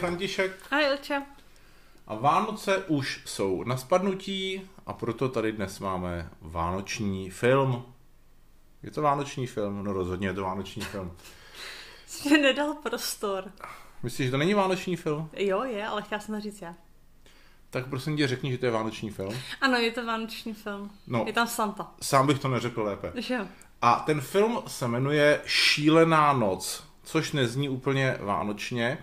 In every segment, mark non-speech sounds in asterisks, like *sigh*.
František. A Ilča. A Vánoce už jsou na spadnutí a proto tady dnes máme vánoční film. Je to vánoční film? No rozhodně je to vánoční film. Jsi mi nedal prostor. Myslíš, že to není vánoční film? Jo, je, ale chtěla jsem to říct já. Tak prosím tě, řekni, že to je vánoční film. Ano, je to vánoční film. No. Je tam Santa. Sám bych to neřekl lépe. Že? A ten film se jmenuje Šílená noc, což nezní úplně vánočně,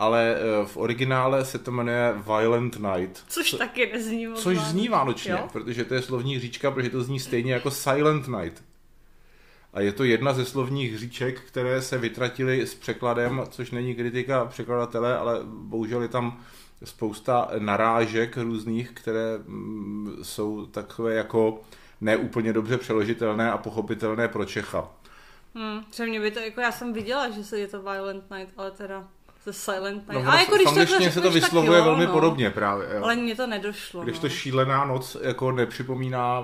ale eh, v originále se to jmenuje Violent Night. Což taky nezní moc Což zní vánočně, Jo? protože to je slovní hříčka, protože to zní stejně jako Silent Night. A je to jedna ze slovních hříček, které se vytratily s překladem, což není kritika překladatele, ale bohužel je tam spousta narážek různých, které mm, jsou takové jako neúplně dobře přeložitelné a pochopitelné pro Čecha. Hmm, že mě by to, jako já jsem viděla, že se je to Violent Night, ale teda ze Silent No, Night. v, ale jako když to se to řekneš, tak vyslovuje jo, velmi no. podobně právě. Jo. Ale mně to nedošlo. Když no. to šílená noc jako nepřipomíná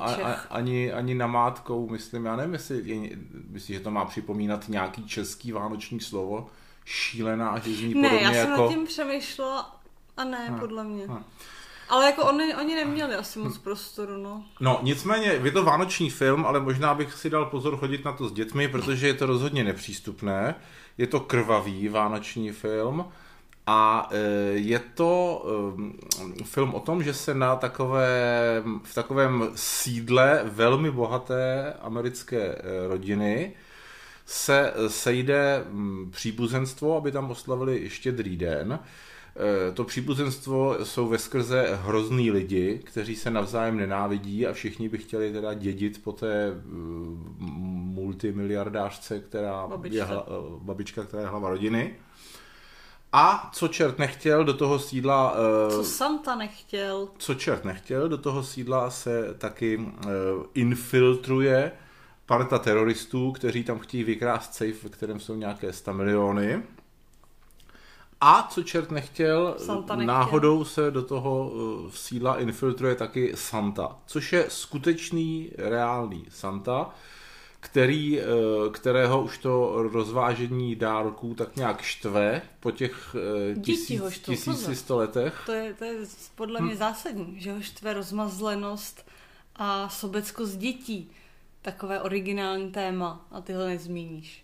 a, a, ani, ani namátkou, myslím, já nevím, jestli, je- myslím, že to má připomínat nějaký český vánoční slovo, šílená, že zní Ne, podobně já jsem jako... nad tím přemýšlela a ne, Hm, podle mě. hm. Ale jako oni, oni neměli asi moc prostoru, no. No, nicméně, je to vánoční film, ale možná bych si dal pozor chodit na to s dětmi, protože je to rozhodně nepřístupné. Je to krvavý vánoční film a e, je to e, film o tom, že se na takovém, v takovém sídle velmi bohaté americké e, rodiny se sejde příbuzenstvo, aby tam oslavili štědrý den. E, To příbuzenstvo jsou ve skrze hrozný lidi, kteří se navzájem nenávidí a všichni by chtěli teda dědit po té mm, multimiliardářce, která Babičce. je hla, e, babička, která je hlava rodiny. A co čert nechtěl, do toho sídla Co Santa nechtěl. co čert nechtěl, do toho sídla se taky infiltruje parta teroristů, kteří tam chtějí vykrást safe, ve kterém jsou nějaké 100 miliony. A co čert nechtěl, Santa nechtěl. náhodou se do toho uh, sídla infiltruje taky Santa, což je skutečný, reálný Santa, který, eh, kterého už to rozvážení dárků tak nějak štve po těch eh, tisíc, tisíci sto letech. To je, to je podle Hm. mě zásadní, že ho štve rozmazlenost a sobeckost dětí. Takové originální téma a ty ho nezmíníš.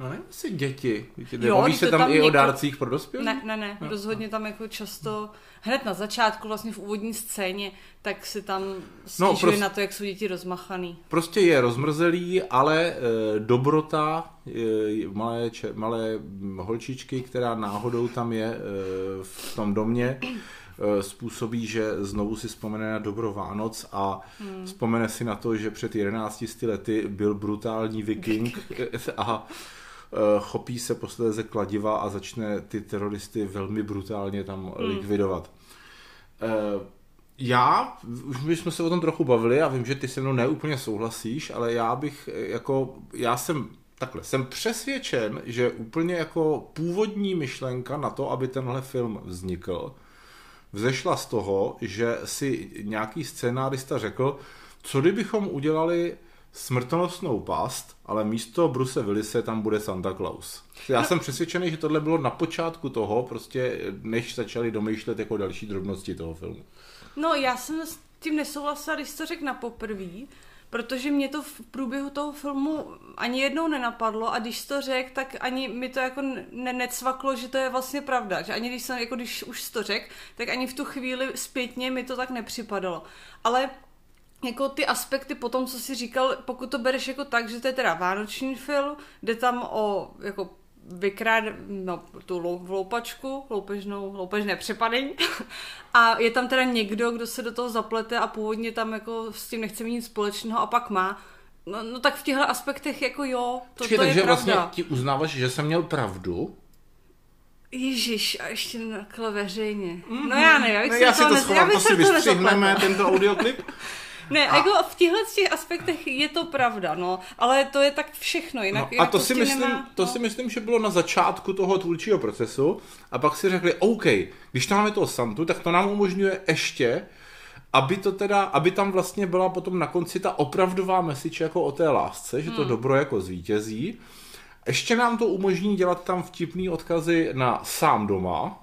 No nevím, jestli děti. Víte, Jo, když se tam, tam i o něko- dárcích pro dospělé? Ne, ne, ne, Jo. rozhodně tam jako často, hned na začátku, vlastně v úvodní scéně, tak si tam stěžuje No, prostě- na to, jak jsou děti rozmachaný. Prostě je rozmrzelý, ale e, dobrota e, malé, če, malé mm, holčičky, která náhodou tam je e, v tom domě, způsobí, že znovu si vzpomene na dobro Vánoc a hmm. vzpomene si na to, že před 11 lety byl brutální viking *laughs* a chopí se posléze kladiva a začne ty teroristy velmi brutálně tam Hmm. likvidovat. E, já, už my jsme se o tom trochu bavili a vím, že ty se mnou neúplně souhlasíš, ale já bych eh, jako, já jsem takhle, jsem přesvědčen, že úplně jako původní myšlenka na to, aby tenhle film vznikl, vzešla z toho, že si nějaký scénárista řekl, co kdybychom udělali smrtonosnou past, ale místo Bruce Willise tam bude Santa Claus. Já jsem přesvědčený, že tohle bylo na počátku toho, prostě než začali domýšlet jako další drobnosti toho filmu. No, já jsem s tím nesouhlasila, když to řekl na poprví, protože mě to v průběhu toho filmu ani jednou nenapadlo a když to řekl, tak ani mi to jako ne- necvaklo, že to je vlastně pravda. Že ani když jsem, jako když už to řekl, tak ani v tu chvíli zpětně mi to tak nepřipadalo. Ale jako ty aspekty po tom, co jsi říkal, pokud to bereš jako tak, že to je teda vánoční film, jde tam o jako vykrád, no, tu lou, loupačku, loupežnou, loupežné přepadení *laughs* a je tam teda někdo, kdo se do toho zaplete a původně tam jako s tím nechce mít nic společného a pak má. No, no tak v těchto aspektech jako jo, to, Počkej, to je takže pravda. vlastně ti uznáváš, že jsem měl pravdu? Ježíš, a ještě takhle veřejně. No já nevím, já bych Ne, já do si toho to nez- já bych to si vystřihneme, tento audioklip. *laughs* Ne, A- a... jako v těchto těch aspektech je to pravda, no, ale to je tak všechno, jinak, No, a jinak to, si s tím myslím, nemá, to no. si myslím, že bylo na začátku toho tvůrčího procesu a pak si řekli, OK, když tam máme toho Santu, tak to nám umožňuje ještě, aby to teda, aby tam vlastně byla potom na konci ta opravdová message jako o té lásce, že to Hmm. dobro jako zvítězí. Ještě nám to umožní dělat tam vtipný odkazy na sám doma.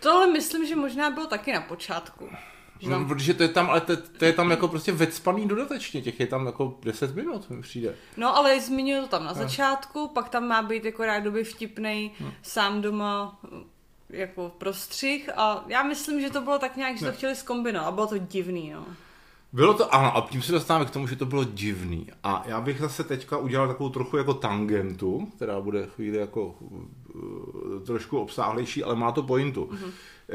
To ale myslím, že možná bylo taky na počátku. Že No, protože to je tam, ale to, to je tam jako prostě vecpaný dodatečně, těch je tam jako 10 minut, mi přijde. No ale zmiňuji to tam na začátku, pak tam má být jako rádoby vtipnej sám doma jako prostřih a já myslím, že to bylo tak nějak, že to chtěli zkombinovat a bylo to divný, no. Bylo to, ano, a tím se dostáváme k tomu, že to bylo divný. A já bych zase teďka udělal takovou trochu jako tangentu, která bude chvíli jako uh, trošku obsáhlejší, ale má to pointu. Mm-hmm.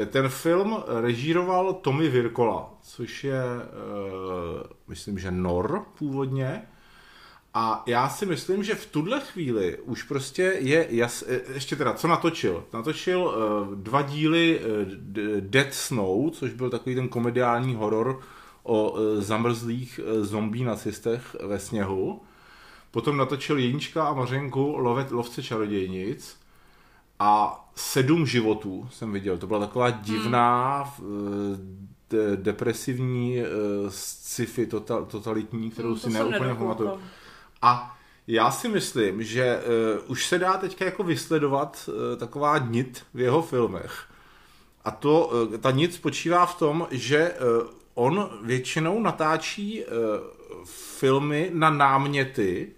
Ten film režíroval Tommy Virkola, což je, uh, myslím, že Nor původně. A já si myslím, že v tuhle chvíli už prostě je jas... Ještě teda, co natočil? Natočil dva díly Dead Snow, což byl takový ten komediální horor o zamrzlých zombí nacistech ve sněhu. Potom natočil Jenička a Mařenku Lovet, Lovce čarodějnic. A Sedm životů jsem viděl. To byla taková divná, hmm. de- depresivní uh, sci-fi total, totalitní, kterou Hmm, si neúplně pamatuju. A já si myslím, že uh, už se dá teďka jako vysledovat uh, taková nit v jeho filmech. A to, uh, ta nit spočívá v tom, že uh, on většinou natáčí uh, filmy na náměty,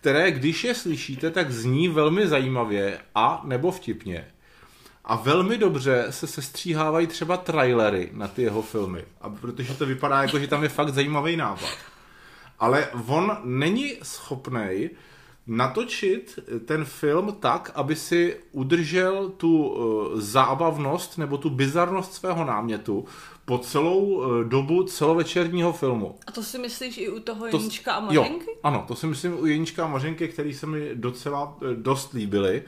které, když je slyšíte, tak zní velmi zajímavě a nebo vtipně. A velmi dobře se sestříhávají třeba trailery na ty jeho filmy. A protože to vypadá jako, že tam je fakt zajímavý nápad. Ale on není schopný natočit ten film tak, aby si udržel tu uh, zábavnost nebo tu bizarnost svého námětu po celou uh, dobu celovečerního filmu. A to si myslíš i u toho To- Jenička a Jo, Mařenky? ano, to si myslím u Jenička a Mařenky, který se mi docela eh, dost líbily.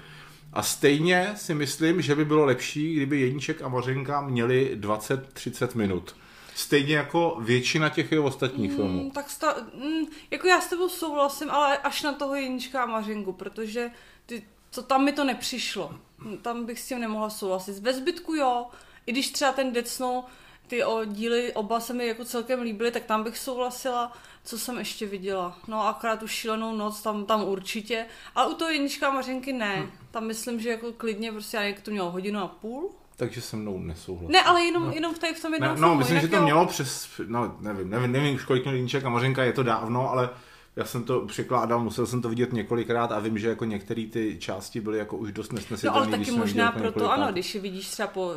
A stejně si myslím, že by bylo lepší, kdyby Jeníček a Mařenka měli 20-30 minut. Stejně jako většina těch jeho ostatních filmů. Mm, tak sta- mm, jako já s tebou souhlasím, ale až na toho Jenička a Mařenku, protože ty, to, tam mi to nepřišlo. Tam bych s tím nemohla souhlasit. Ve zbytku jo, i když třeba ten Dead Snow, ty o díly oba se mi jako celkem líbily, tak tam bych souhlasila. Co jsem ještě viděla? No akorát tu šílenou noc, tam, tam určitě. Ale u toho Jenička a Mařenky ne. Hm. Tam myslím, že jako klidně prostě já to mělo hodinu a půl. Takže se mnou nesouhlasí. Ne, ale jenom, jenom v, tady v tom jednom Ne, no, filmu, myslím, že to jo. mělo přes, no, nevím, nevím, nevím už kolik měl Jeníček a Mařenka, je to dávno, ale já jsem to překládal, musel jsem to vidět několikrát a vím, že jako některé ty části byly jako už dost No nesnesitelné. ale když taky možná proto několikrát. ano, když je vidíš třeba po,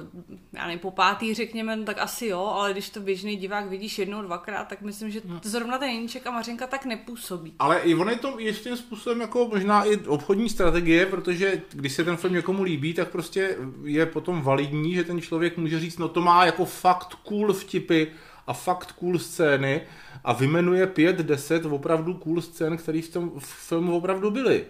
já nevím, po pátý řekněme, no tak asi jo, ale když to běžný divák vidíš jednou, dvakrát, tak myslím, že zrovna ten Jeníček a Mařenka tak nepůsobí. Ale i on je to jistým způsobem jako možná i obchodní strategie, protože když se ten film někomu líbí, tak prostě je potom validní, že ten člověk může říct, no to má jako fakt cool vtipy a fakt cool scény a vymenuje pět, deset opravdu cool scén, které v tom filmu opravdu byly.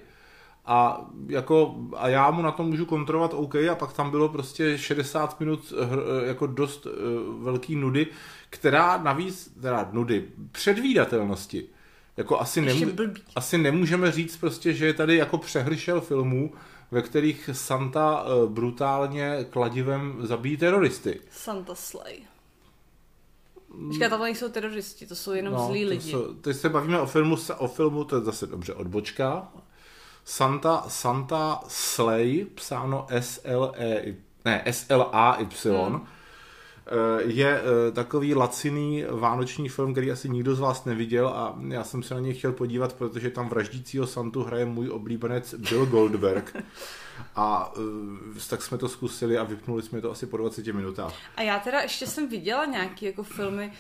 A, jako, a já mu na to můžu kontrolovat OK a pak tam bylo prostě 60 minut hr, jako dost uh, velký nudy, která navíc, teda nudy, předvídatelnosti. Jako asi, nemů- asi nemůžeme říct prostě, že je tady jako přehršel filmů, ve kterých Santa uh, brutálně kladivem zabíjí teroristy. Santa Slay. Počkej, tam nejsou teroristi, to jsou jenom zlí to lidi. jsou- teď se bavíme o filmu, o filmu, to je zase dobře odbočka. Santa, Santa Slay, psáno S-L-E, ne, S-L-A-Y, Hmm. eh, je eh, takový laciný vánoční film, který asi nikdo z vás neviděl a já jsem se na něj chtěl podívat, protože tam vraždícího Santu hraje můj oblíbenec Bill Goldberg. *laughs* A eh, tak jsme to zkusili a vypnuli jsme to asi po 20 minutách. A já teda ještě jsem viděla nějaký jako filmy,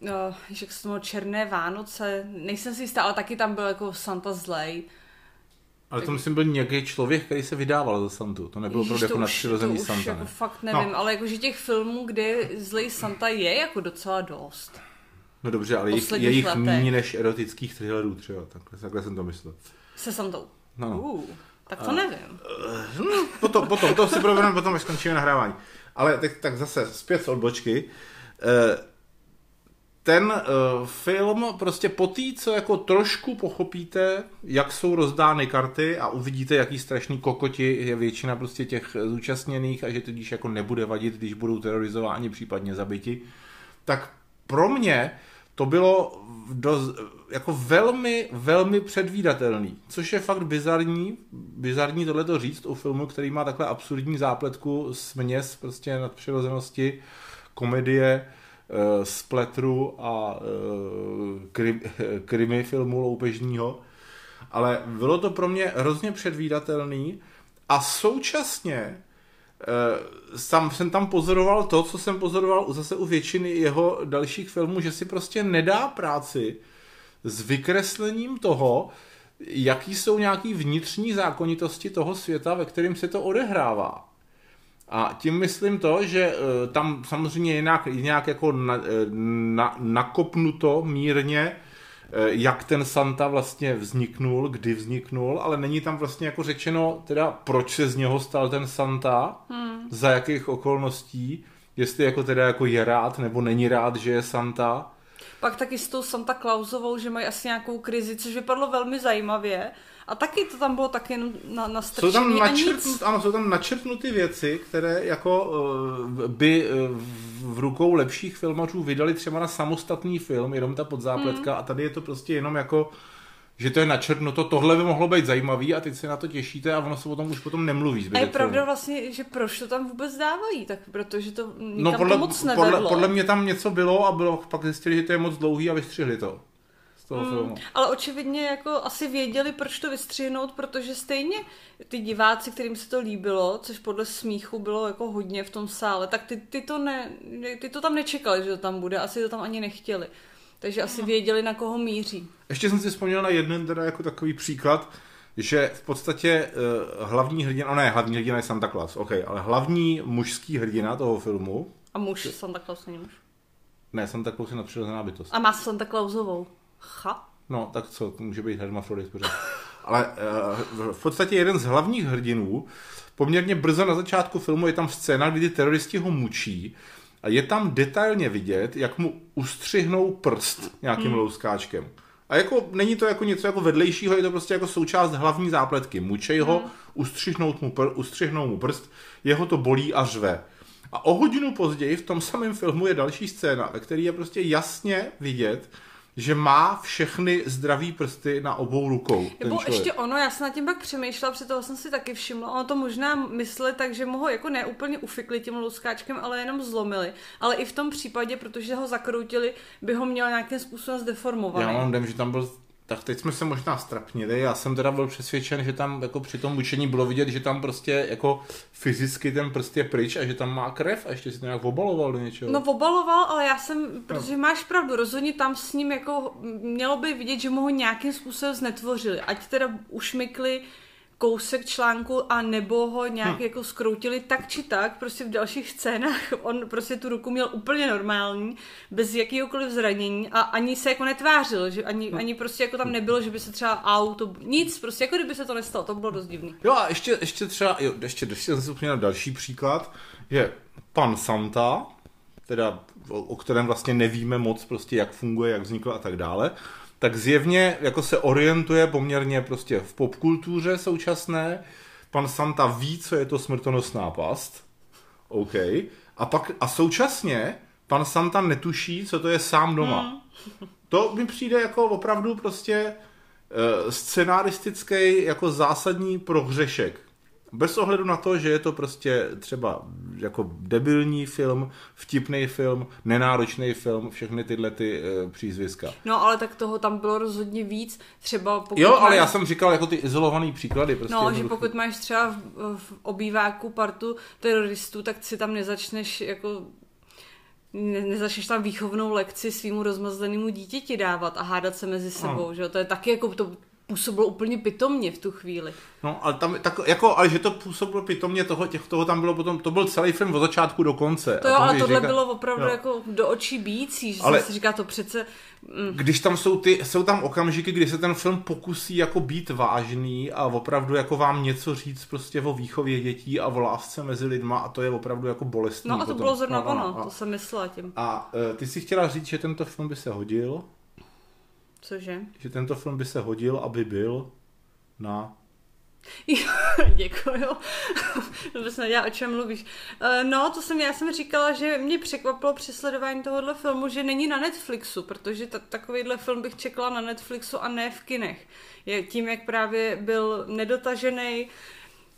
no, že jak se Černé Vánoce, nejsem si jistá, ale taky tam byl jako Santa zlej. Ale to myslím byl nějaký člověk, který se vydával za Santu. To nebylo opravdu jako už, nadpřirozený už Santa. jako ne? fakt nevím, No. ale jakože těch filmů, kde zlej Santa je jako docela dost. No dobře, ale jich, je jich méně než erotických thrillerů třeba, takhle, takhle jsem to myslel. Se Santou. No, no. Uh, tak to nevím. Potom, potom, to si probereme potom, až skončíme nahrávání. Ale tak, tak zase zpět z odbočky. Eh, Ten uh, film prostě po té, co jako trošku pochopíte, jak jsou rozdány karty a uvidíte, jaký strašný kokoti je většina prostě těch zúčastněných a že tudíž jako nebude vadit, když budou terorizováni, případně zabiti, tak pro mě to bylo dost, jako velmi, velmi předvídatelný, což je fakt bizarní, bizarní tohleto říct o filmu, který má takhle absurdní zápletku, směs prostě nadpřirozenosti, komedie, uh, spletru a uh, krim, *laughs* krimi filmu loupežního. Ale bylo to pro mě hrozně předvídatelný a současně sam jsem tam pozoroval to, co jsem pozoroval zase u většiny jeho dalších filmů, že si prostě nedá práci s vykreslením toho, jaký jsou nějaký vnitřní zákonitosti toho světa, ve kterém se to odehrává. A tím myslím to, že eh, tam samozřejmě je nějak, nějak jako na, eh, na, nakopnuto mírně, eh, jak ten Santa vlastně vzniknul, kdy vzniknul, ale není tam vlastně jako řečeno teda, proč se z něho stal ten Santa, hmm. za jakých okolností, jestli jako teda jako je rád nebo není rád, že je Santa. Pak taky s tou Santa Clausovou, že mají asi nějakou krizi, což vypadlo velmi zajímavě. A taky to tam bylo taky na, na jsou tam, načrtnut, ano, jsou tam načrtnuty věci, které jako uh, by uh, v rukou lepších filmařů vydali třeba na samostatný film, jenom ta podzápletka hmm. a tady je to prostě jenom jako že to je načrtnuto, tohle by mohlo být zajímavý a teď se na to těšíte a ono se o tom už potom nemluví. A je pravda vlastně, že proč to tam vůbec dávají, tak protože to no, podle, to moc nevedlo. Podle, podle mě tam něco bylo a bylo, pak zjistili, že to je moc dlouhý a vystřihli to. Toho mm, filmu. Ale očividně jako asi věděli, proč to vystřihnout, protože stejně ty diváci, kterým se to líbilo, což podle smíchu bylo jako hodně v tom sále, tak ty, ty, to, ne, ty to tam nečekali, že to tam bude, asi to tam ani nechtěli. Takže asi věděli, na koho míří. Ještě jsem si vzpomněl na jeden teda jako takový příklad, že v podstatě uh, hlavní hrdina, no ne, hlavní hrdina je Santa Claus, ok, ale hlavní mužský hrdina toho filmu. A muž, Santa Claus není muž. Ne, Santa Claus je nadpřirozená bytost. A má Santa Clausovou. Ha? No, tak co, to může být hermafrodit pořád. *laughs* Ale uh, v podstatě jeden z hlavních hrdinů, poměrně brzo na začátku filmu je tam scéna, kdy ty teroristi ho mučí a je tam detailně vidět, jak mu ustřihnou prst nějakým hmm. louskáčkem. A jako není to jako něco jako vedlejšího, je to prostě jako součást hlavní zápletky. Mučej ho, hmm. ustřihnout mu, pr, ustřihnou mu prst, jeho to bolí a řve. A o hodinu později v tom samém filmu je další scéna, ve který je prostě jasně vidět, že má všechny zdraví prsty na obou rukou. Nebo ještě ono, já jsem nad tím pak přemýšlela, při toho jsem si taky všimla, ono to možná mysleli tak, že mu ho jako neúplně ufikli tím louskáčkem, ale jenom zlomili. Ale i v tom případě, protože ho zakroutili, by ho měl nějakým způsobem zdeformovaný. Já mám dem, že tam byl tak teď jsme se možná strapnili. Já jsem teda byl přesvědčen, že tam jako při tom mučení bylo vidět, že tam prostě jako fyzicky ten prst je pryč a že tam má krev a ještě si to nějak obaloval do něčeho. No obaloval, ale já jsem, protože no. máš pravdu, rozhodně tam s ním jako mělo by vidět, že mu ho nějakým způsobem znetvořili. Ať teda ušmykli kousek článku a nebo ho nějak hmm. jako skroutili tak či tak, prostě v dalších scénách *laughs* on prostě tu ruku měl úplně normální, bez jakýhokoliv zranění a ani se jako netvářil, že ani, hmm. ani prostě jako tam nebylo, že by se třeba auto, nic, prostě jako kdyby se to nestalo, to bylo dost divný. Jo a ještě, ještě třeba, jo, ještě, ještě jsem si další příklad, že pan Santa, teda o, o kterém vlastně nevíme moc prostě, jak funguje, jak vznikl a tak dále, tak zjevně jako se orientuje poměrně prostě v popkultuře současné. Pan Santa ví, co je to smrtonosná past. OK. A pak a současně pan Santa netuší, co to je sám doma. Hmm. To mi přijde jako opravdu prostě uh, scenaristický jako zásadní prohřešek. Bez ohledu na to, že je to prostě třeba jako debilní film, vtipný film, nenáročný film, všechny tyhle ty e, přízviska. No ale tak toho tam bylo rozhodně víc, třeba pokud Jo, ale máš... já jsem říkal jako ty izolovaný příklady. Prostě no, že pokud máš třeba v, v obýváku partu teroristů, tak si tam nezačneš jako ne, nezačneš tam výchovnou lekci svýmu rozmazlenému dítěti dávat a hádat se mezi sebou, no. že to je taky jako to působilo úplně pitomně v tu chvíli. No, ale tam, tak, jako, ale že to působilo pitomně, toho, těch, toho tam bylo potom, to byl celý film od začátku do konce. To jo, ale tohle říká, bylo opravdu jo. jako do očí bíjící, že ale, si říká to přece... Mm. Když tam jsou ty, jsou tam okamžiky, kdy se ten film pokusí jako být vážný a opravdu jako vám něco říct prostě o výchově dětí a o lásce mezi lidma a to je opravdu jako bolestný. No a to potom. bylo zrovna no, ono, a, to jsem myslela tím. A uh, ty si chtěla říct, že tento film by se hodil Cože? Že tento film by se hodil, aby byl na *laughs* Děkuju. *laughs* Vůbec nedělá, o čem mluvíš. Eh, no, to jsem, já jsem říkala, že mě překvapilo při sledování tohohle filmu, že není na Netflixu, protože ta, takovýhle film bych čekala na Netflixu a ne v kinech. Je tím, jak právě byl nedotažený,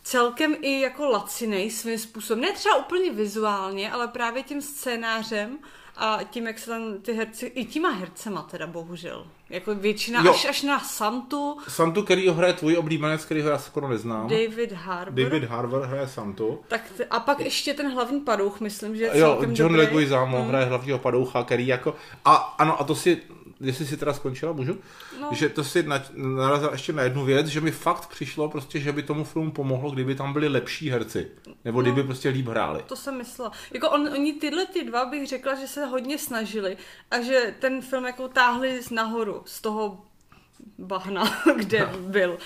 celkem i jako lacinej svým způsobem. Ne třeba úplně vizuálně, ale právě tím scénářem a tím, jak se tam ty herci, i těma hercema teda bohužel. Jako většina jo. až, až na Santu. Santu, který ho hraje tvůj oblíbenec, který ho já skoro neznám. David Harbour. David Harbour hraje Santu. Tak t- a pak ještě ten hlavní padouch, myslím, že je Jo, John Leguizamo mm. hraje hlavního padoucha, který jako... A ano, a to si jestli si teda skončila, můžu? No. Že to si narazil ještě na jednu věc, že mi fakt přišlo prostě, že by tomu filmu pomohlo, kdyby tam byli lepší herci. Nebo no, kdyby prostě líp hráli. To jsem myslela. Jako on, oni tyhle ty dva bych řekla, že se hodně snažili a že ten film jako táhli nahoru, z toho bahna, *laughs* kde no. byl.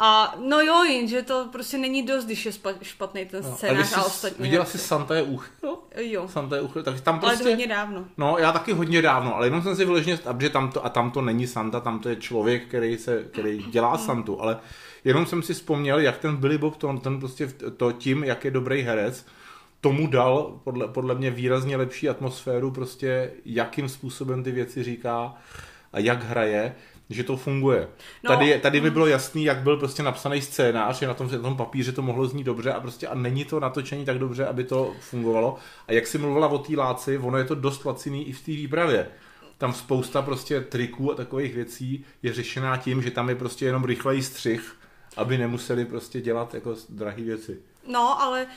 A no jo, jenže to prostě není dost, když je špatný ten no, scénář a, a ostatní. Viděla jsi Santa je úchyl? Jo. Santa je úchyl, takže tam prostě... Ale hodně dávno. No, já taky hodně dávno, ale jenom jsem si vyloženě, že tam to, a tam to není Santa, tam to je člověk, který, se, který dělá mm. Santu, ale jenom jsem si vzpomněl, jak ten Billy Bob Thornton ten prostě to tím, jak je dobrý herec, tomu dal podle, podle mě výrazně lepší atmosféru, prostě jakým způsobem ty věci říká a jak hraje že to funguje. No, tady, tady mm. bylo jasný, jak byl prostě napsaný scénář, že na tom, na tom papíře to mohlo znít dobře a prostě a není to natočení tak dobře, aby to fungovalo. A jak si mluvila o té láci, ono je to dost laciný i v té výpravě. Tam spousta prostě triků a takových věcí je řešená tím, že tam je prostě jenom rychlej střih, aby nemuseli prostě dělat jako drahé věci. No, ale uh,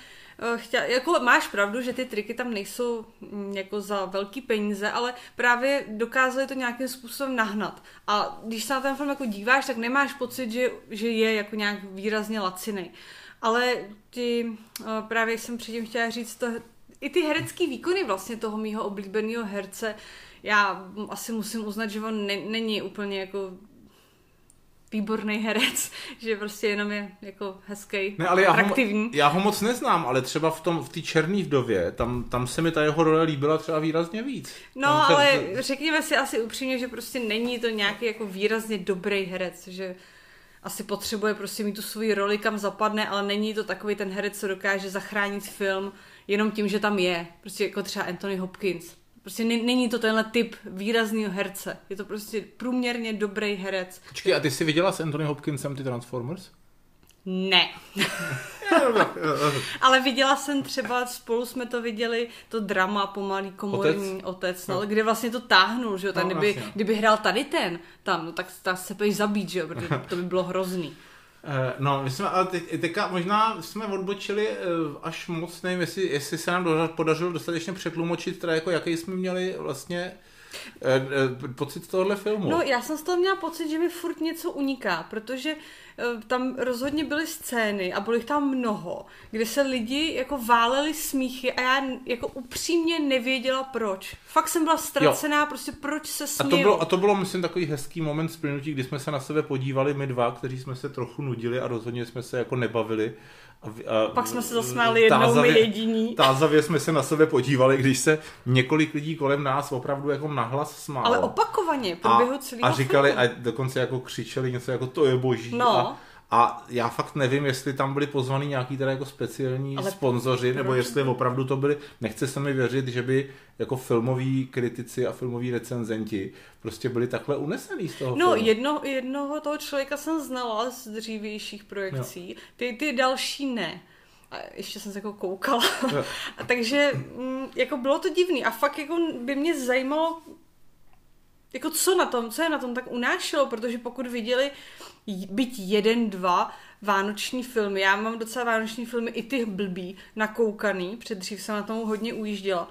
chtěla, jako máš pravdu, že ty triky tam nejsou mm, jako za velký peníze, ale právě dokázali to nějakým způsobem nahnat. A když se na ten film jako díváš, tak nemáš pocit, že, že je jako nějak výrazně laciný. Ale ty, eh, právě jsem předtím chtěla říct, to, i ty herecké výkony vlastně toho mýho oblíbeného herce, já asi musím uznat, že on ne, není úplně jako výborný herec, *laughs* že prostě jenom je jako hezký, ne, ale atraktivní. Já ho, já ho moc neznám, ale třeba v tom v té černé vdově, tam, tam se mi ta jeho role líbila třeba výrazně víc. No, tam ale se... řekněme si asi upřímně, že prostě není to nějaký jako výrazně dobrý herec, že asi potřebuje prostě mít tu svoji roli, kam zapadne, ale není to takový ten herec, co dokáže zachránit film jenom tím, že tam je. Prostě jako třeba Anthony Hopkins. Prostě není to tenhle typ výrazného herce. Je to prostě průměrně dobrý herec. Počkej, a ty jsi viděla s Anthony Hopkinsem ty Transformers? Ne. Ale viděla jsem třeba, spolu jsme to viděli, to drama pomalý komorní otec, otec no, no. kde vlastně to táhnul, že jo, tak no, kdyby, kdyby hrál tady ten tam, no, tak, tak se pojď zabít, že jo, protože to by bylo hrozný. Eh, no, my jsme, ale teď, teďka možná jsme odbočili eh, až moc, nevím, jestli, jestli se nám podařilo dostatečně přetlumočit, teda jako jaký jsme měli vlastně pocit tohohle filmu. No, já jsem z toho měla pocit, že mi furt něco uniká, protože Eh, tam rozhodně byly scény a bylo jich tam mnoho, kde se lidi jako váleli smíchy a já jako upřímně nevěděla proč. Fakt jsem byla ztracená, jo. prostě proč se smějou. A to, bylo, a to bylo, myslím, takový hezký moment splnutí, kdy jsme se na sebe podívali my dva, kteří jsme se trochu nudili a rozhodně jsme se jako nebavili. A, a, Pak jsme se zasmáli jednou tázavě, my jediní. Tázavě jsme se na sebe podívali, když se několik lidí kolem nás opravdu jako nahlas smálo. Ale opakovaně, průběhu celého A říkali, filmu. a dokonce jako křičeli něco jako to je boží. No. A, a já fakt nevím, jestli tam byli pozvaní nějaký teda jako speciální Ale sponzoři, nebo jestli opravdu to byli, nechce se mi věřit, že by jako filmoví kritici a filmoví recenzenti prostě byli takhle unesený z toho No, jedno, jednoho toho člověka jsem znala z dřívějších projekcí, ty, ty další ne. A ještě jsem se jako koukala. *laughs* a takže mm, jako bylo to divný. A fakt jako by mě zajímalo, jako co na tom, co je na tom tak unášelo, protože pokud viděli byť jeden, dva vánoční filmy, já mám docela vánoční filmy i ty blbý, nakoukaný, předtím jsem na tomu hodně ujížděla,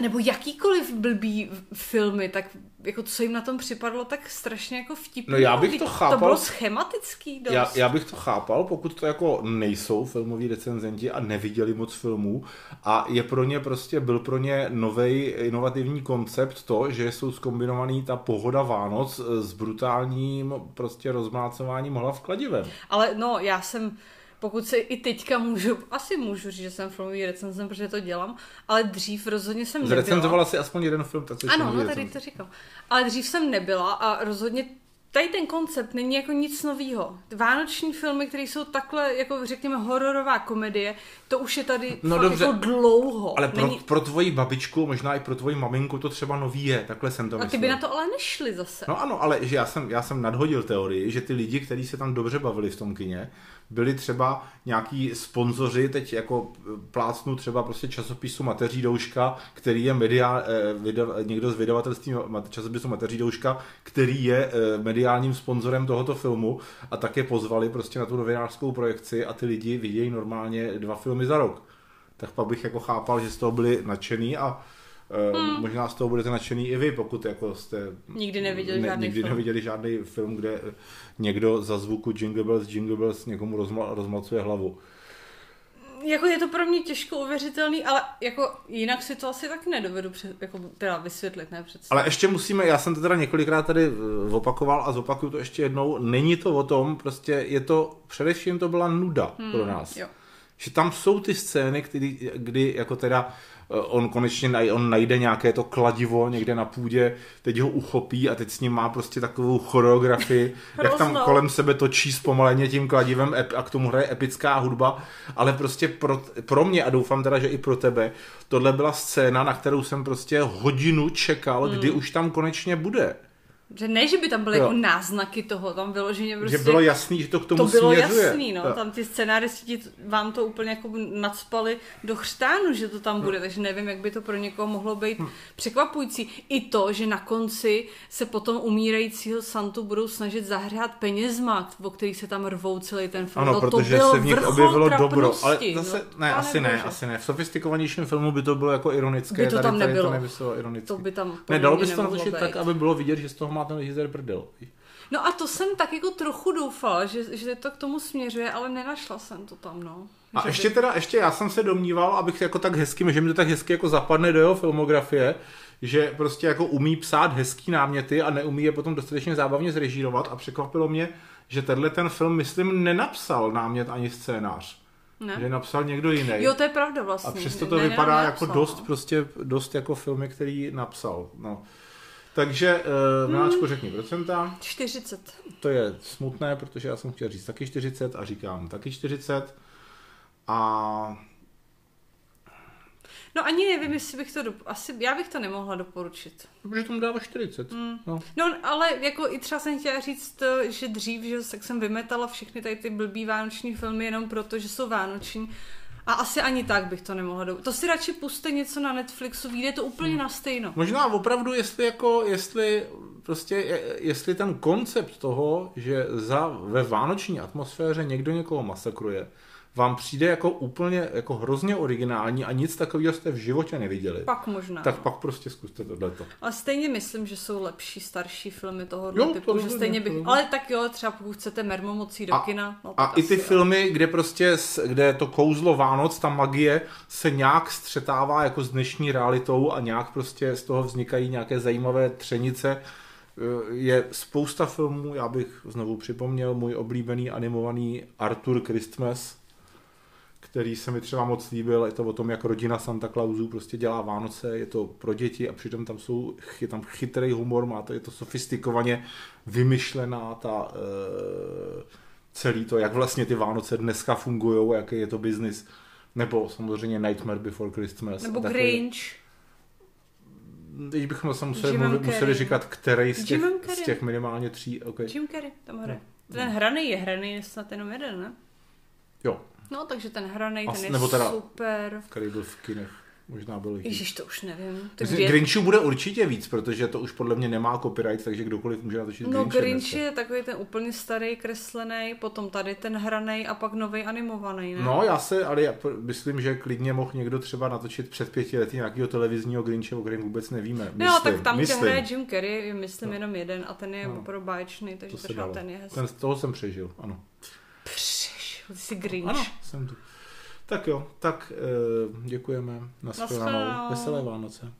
nebo jakýkoliv blbý filmy, tak jako co jim na tom připadlo tak strašně jako vtipný. No já bych to chápal. To bylo schematický dost. Já, já bych to chápal, pokud to jako nejsou filmoví recenzenti a neviděli moc filmů a je pro ně prostě, byl pro ně nový inovativní koncept to, že jsou zkombinovaný ta pohoda Vánoc s brutálním prostě rozmlácováním hlav kladivem. Ale no, já jsem pokud se i teďka můžu, asi můžu říct, že jsem filmový recenzent, protože to dělám, ale dřív rozhodně jsem nebyla. Zrecenzovala si aspoň jeden film, tak Ano, no tady to říkám. Ale dřív jsem nebyla a rozhodně tady ten koncept není jako nic novýho. Vánoční filmy, které jsou takhle, jako řekněme, hororová komedie, to už je tady No fakt dobře, jako dlouho. Ale pro, není... pro tvoji babičku, možná i pro tvoji maminku to třeba nový je, takhle jsem to A ty myslel. by na to ale nešli zase. No ano, ale že já jsem, já jsem nadhodil teorii, že ty lidi, kteří se tam dobře bavili v tom kině, byli třeba nějaký sponzoři, teď jako plácnu třeba prostě časopisu Mateří douška, který je media, eh, vyda, někdo z vydavatelství časopisu Mateří douška, který je eh, mediálním sponzorem tohoto filmu a tak je pozvali prostě na tu novinářskou projekci a ty lidi vidějí normálně dva filmy za rok. Tak pak bych jako chápal, že z toho byli nadšený a hmm. možná z toho budete nadšený i vy, pokud jako jste Nikdy neviděli žádný nikdy film. neviděli žádný film, kde někdo za zvuku Jingle Bells, Jingle Bells někomu rozma, rozmlacuje hlavu. Jako je to pro mě těžko uvěřitelný, ale jako jinak si to asi taky nedovedu před, jako teda vysvětlit, ne představit. Ale ještě musíme, já jsem to teda několikrát tady eh, opakoval a zopakuju to ještě jednou, není to o tom, prostě je to, především to byla nuda hmm, pro nás. jo. Že tam jsou ty scény, kdy, kdy jako teda eh, on konečně on najde nějaké to kladivo někde na půdě, teď ho uchopí a teď s ním má prostě takovou choreografii, *laughs* jak tam kolem sebe točí zpomaleně tím kladivem a k tomu hraje epická hudba, ale prostě pro, pro mě a doufám teda, že i pro tebe, tohle byla scéna, na kterou jsem prostě hodinu čekal, kdy už tam konečně bude. Že ne, že by tam byly Jo. jako náznaky toho, tam vyloženě prostě... že bylo jasný, že to k tomu to bylo směřuje. jasný, no. Jo. Tam ty scénáristi ti- vám to úplně jako nadspali do chřtánu, že to tam bude, takže nevím, jak by to pro někoho mohlo být Hm. překvapující. I to, že na konci se potom umírajícího Santu budou snažit zahrát penězma, o který se tam rvou celý ten film. Ano, no, protože to se v nich objevilo dobro. Ale zase, no, ne, asi ne, bože. asi ne. V sofistikovanějším filmu by to bylo jako ironické. By to tady, tam tady nebylo. to nemyslelo ironicky. To by tam ne, dalo by se to natočit tak, aby bylo vidět, že z toho má ten režisér prdel. No a to jsem tak jako trochu doufala, že, že to k tomu směřuje, ale nenašla jsem to tam, no. A Že ještě by... teda, ještě já jsem se domníval, abych jako tak hezky, že mi to tak hezky jako zapadne do jeho filmografie, že prostě jako umí psát hezký náměty a neumí je potom dostatečně zábavně zrežírovat a překvapilo mě, že tenhle ten film, myslím, nenapsal námět ani scénář. Ne? Že napsal někdo jiný. Jo, to je pravda vlastně. A přesto to Ne, ne, vypadá ne, jako nenapsal, dost, no. prostě dost jako filmy, který napsal. No. Takže, uh, Hmm. Miláčku, řekni procenta. 40. To je smutné, protože já jsem chtěl říct taky 40 a říkám taky 40. A No ani nevím, jestli bych to, do... asi já bych to nemohla doporučit. protože tomu dává 40. Hmm. No. No, ale jako i třeba jsem chtěla říct, že dřív, že tak jsem vymetala všechny tady ty blbý vánoční filmy jenom proto, že jsou vánoční. A asi ani tak bych to nemohla do... To si radši puste něco na Netflixu, vyjde to úplně na stejno. Možná opravdu, jestli jako, jestli prostě, je- jestli ten koncept toho, že za, ve vánoční atmosféře někdo někoho masakruje, vám přijde jako úplně jako hrozně originální a nic takového jste v životě neviděli, Pak možná. tak pak prostě zkuste tohleto. Ale stejně myslím, že jsou lepší starší filmy toho Jo, to typu, že rozhodně, stejně to bych... Ale tak jo, třeba pokud chcete mermomocí do A- kina, no A i ty asi jo. filmy, kde prostě, kde to kouzlo Vánoc, ta magie se nějak střetává jako s dnešní realitou a nějak prostě z toho vznikají nějaké zajímavé třenice. Eh, Je spousta filmů, já bych znovu připomněl můj oblíbený animovaný Arthur Christmas, který se mi třeba moc líbil, je to o tom, jak rodina Santa Clausů prostě dělá Vánoce, je to pro děti a přitom tam jsou, je tam chytrý humor, má to, je to sofistikovaně vymyšlená ta e, celý to, jak vlastně ty Vánoce dneska fungují, jaký je to biznis. Nebo samozřejmě Nightmare Before Christmas. Nebo takový- Grinch. Teď bychom se museli, mluvit, museli říkat, který z těch, z těch minimálně tří. Okay. Jim Carrey tam hraje. No. Ten hraný je hraný, je snad jenom jeden, ne? Jo, No, takže ten hraný, ten As- je nebo teda- super. který byl v kinech. Možná byl jich víc. Ježíš, to už nevím. Tak Myslím, dvě... Grinchů bude určitě víc, protože to už podle mě nemá copyright, takže kdokoliv může natočit No Grinch dneska. je takový ten úplně starý, kreslený, potom tady ten hraný a pak nový animovaný, ne? No, já se, ale já myslím, že klidně mohl někdo třeba natočit před pěti lety nějakého televizního Grinche, o kterém vůbec nevíme. Myslím, no, tak tam, myslím. kde hraje Jim Carrey, myslím jenom jeden a ten je No. opravdu báječný, takže To ten je hezký. Ten, z toho jsem přežil, ano. Jsi Grinch. Ano, jsem tu. Tak jo, tak e, děkujeme. Naschledanou. Naschledanou. Veselé Vánoce.